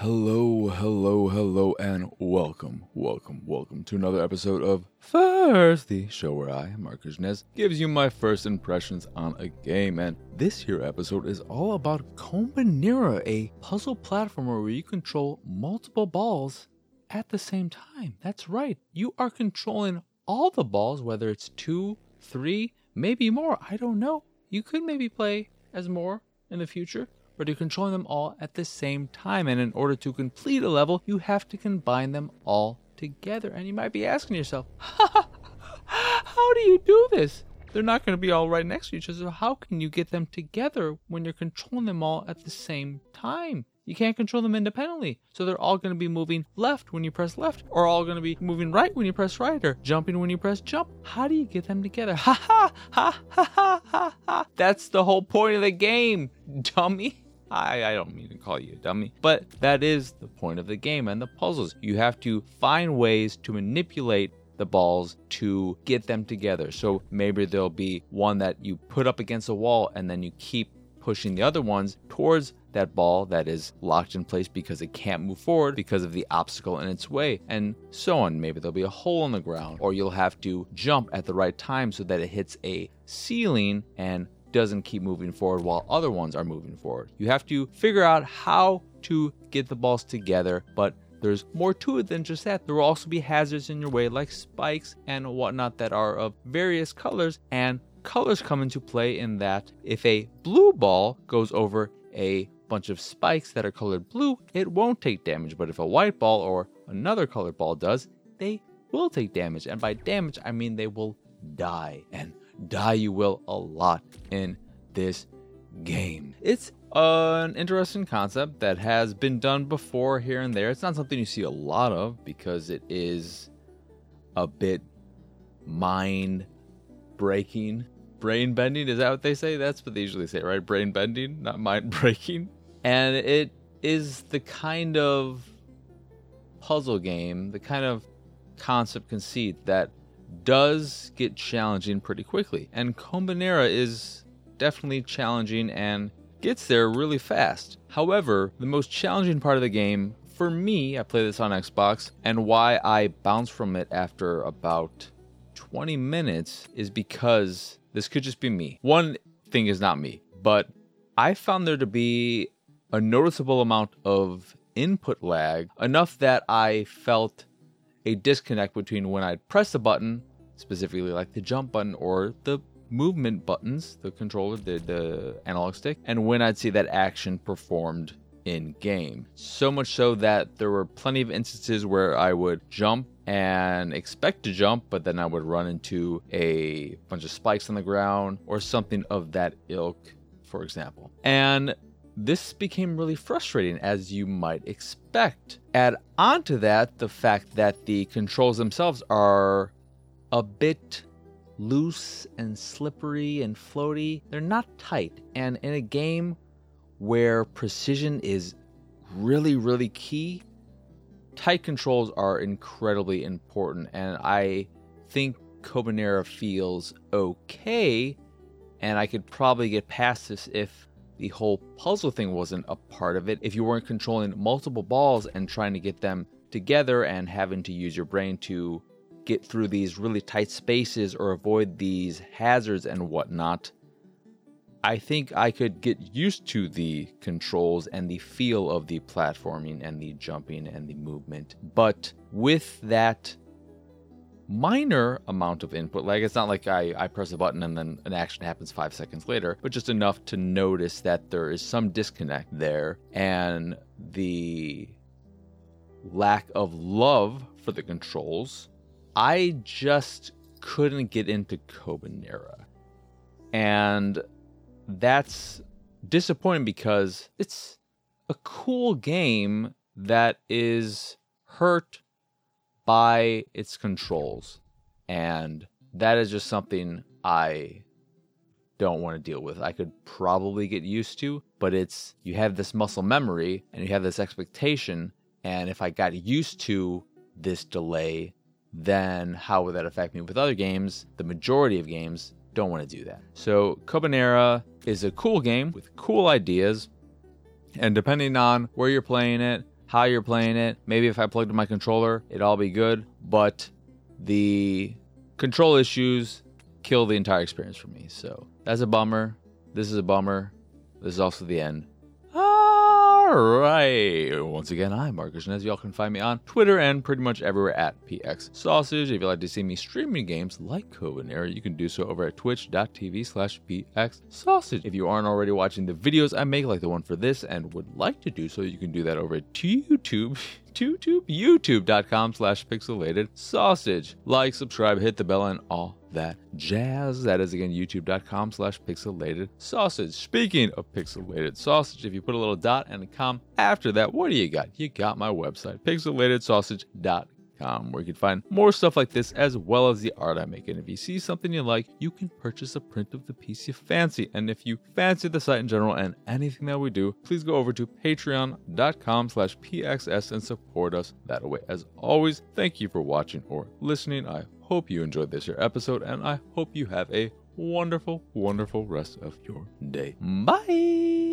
Hello, hello, hello, and welcome, welcome, welcome to another episode of First, the show where I, Marcus Nez, gives you my first impressions on a game. And this here episode is all about Kombinera, a puzzle platformer where you control multiple balls at the same time. That's right, you are controlling all the balls, whether it's two, three, maybe more. I don't know. You could maybe play as more in the future but you're controlling them all at the same time. And in order to complete a level, you have to combine them all together. And you might be asking yourself, how do you do this? They're not going to be all right next to each other. So how can you get them together when you're controlling them all at the same time? You can't control them independently. So they're all going to be moving left when you press left, or all going to be moving right when you press right, or jumping when you press jump. How do you get them together? Ha ha ha ha ha ha ha. That's the whole point of the game, dummy. I, I don't mean to call you a dummy, but that is the point of the game and the puzzles. You have to find ways to manipulate the balls to get them together. So maybe there'll be one that you put up against a wall and then you keep pushing the other ones towards that ball that is locked in place because it can't move forward because of the obstacle in its way, and so on. Maybe there'll be a hole in the ground, or you'll have to jump at the right time so that it hits a ceiling and doesn't keep moving forward while other ones are moving forward. You have to figure out how to get the balls together, but there's more to it than just that. There will also be hazards in your way, like spikes and whatnot, that are of various colors, and colors come into play in that if a blue ball goes over a bunch of spikes that are colored blue, it won't take damage, but if a white ball or another colored ball does, they will take damage, and by damage, I mean they will die. And die you will a lot in this game. It's an interesting concept that has been done before here and there. It's not something you see a lot of because it is a bit mind breaking. Brain bending, is that what they say? That's what they usually say, right? Brain bending, not mind breaking. And it is the kind of puzzle game, the kind of concept conceit that does get challenging pretty quickly. And Kombinera is definitely challenging and gets there really fast. However, the most challenging part of the game, for me, I play this on Xbox, and why I bounce from it after about 20 minutes is because this could just be me. One thing is not me, but I found there to be a noticeable amount of input lag, enough that I felt a disconnect between when I'd press a button, specifically like the jump button or the movement buttons, the controller, the, the analog stick, and when I'd see that action performed in game. So much so that there were plenty of instances where I would jump and expect to jump, but then I would run into a bunch of spikes on the ground or something of that ilk, for example. And this became really frustrating, as you might expect. Add on to that the fact that the controls themselves are a bit loose and slippery and floaty. They're not tight. And in a game where precision is really, really key, tight controls are incredibly important. And I think Kombinera feels okay. And I could probably get past this if the whole puzzle thing wasn't a part of it. If you weren't controlling multiple balls and trying to get them together and having to use your brain to get through these really tight spaces or avoid these hazards and whatnot, I think I could get used to the controls and the feel of the platforming and the jumping and the movement. But with that minor amount of input lag. It's not like I, I press a button and then an action happens five seconds later, but just enough to notice that there is some disconnect there and the lack of love for the controls. I just couldn't get into Kombinera. And that's disappointing because it's a cool game that is hurt by its controls. And that is just something I don't want to deal with. I could probably get used to, but it's you have this muscle memory and you have this expectation. And if I got used to this delay, then how would that affect me with other games? The majority of games don't want to do that. So, Kombinera is a cool game with cool ideas. And depending on where you're playing it, how you're playing it. Maybe if I plugged in my controller, it'd all be good. But the control issues kill the entire experience for me. So that's a bummer. This is a bummer. This is also the end. All right. Once again, I'm Marcus Nez. Y'all can find me on Twitter and pretty much everywhere at PX Sausage. If you'd like to see me streaming games like Kombinera, you can do so over at twitch.tv slash PX Sausage. If you aren't already watching the videos I make, like the one for this, and would like to do so, you can do that over at YouTube. YouTube, youtube.com slash pixelated sausage. Like, subscribe, hit the bell, and all that jazz. That is again youtube.com slash pixelated sausage. Speaking of pixelated sausage, if you put a little dot and a com after that, what do you got? You got my website, pixelatedsausage.com where you can find more stuff like this as well as the art I make. And if you see something you like, you can purchase a print of the piece you fancy. And if you fancy the site in general and anything that we do, please go over to patreon.com slash pxs and support us that way. As always, thank you for watching or listening. I hope you enjoyed this year episode and I hope you have a wonderful, wonderful rest of your day. Bye!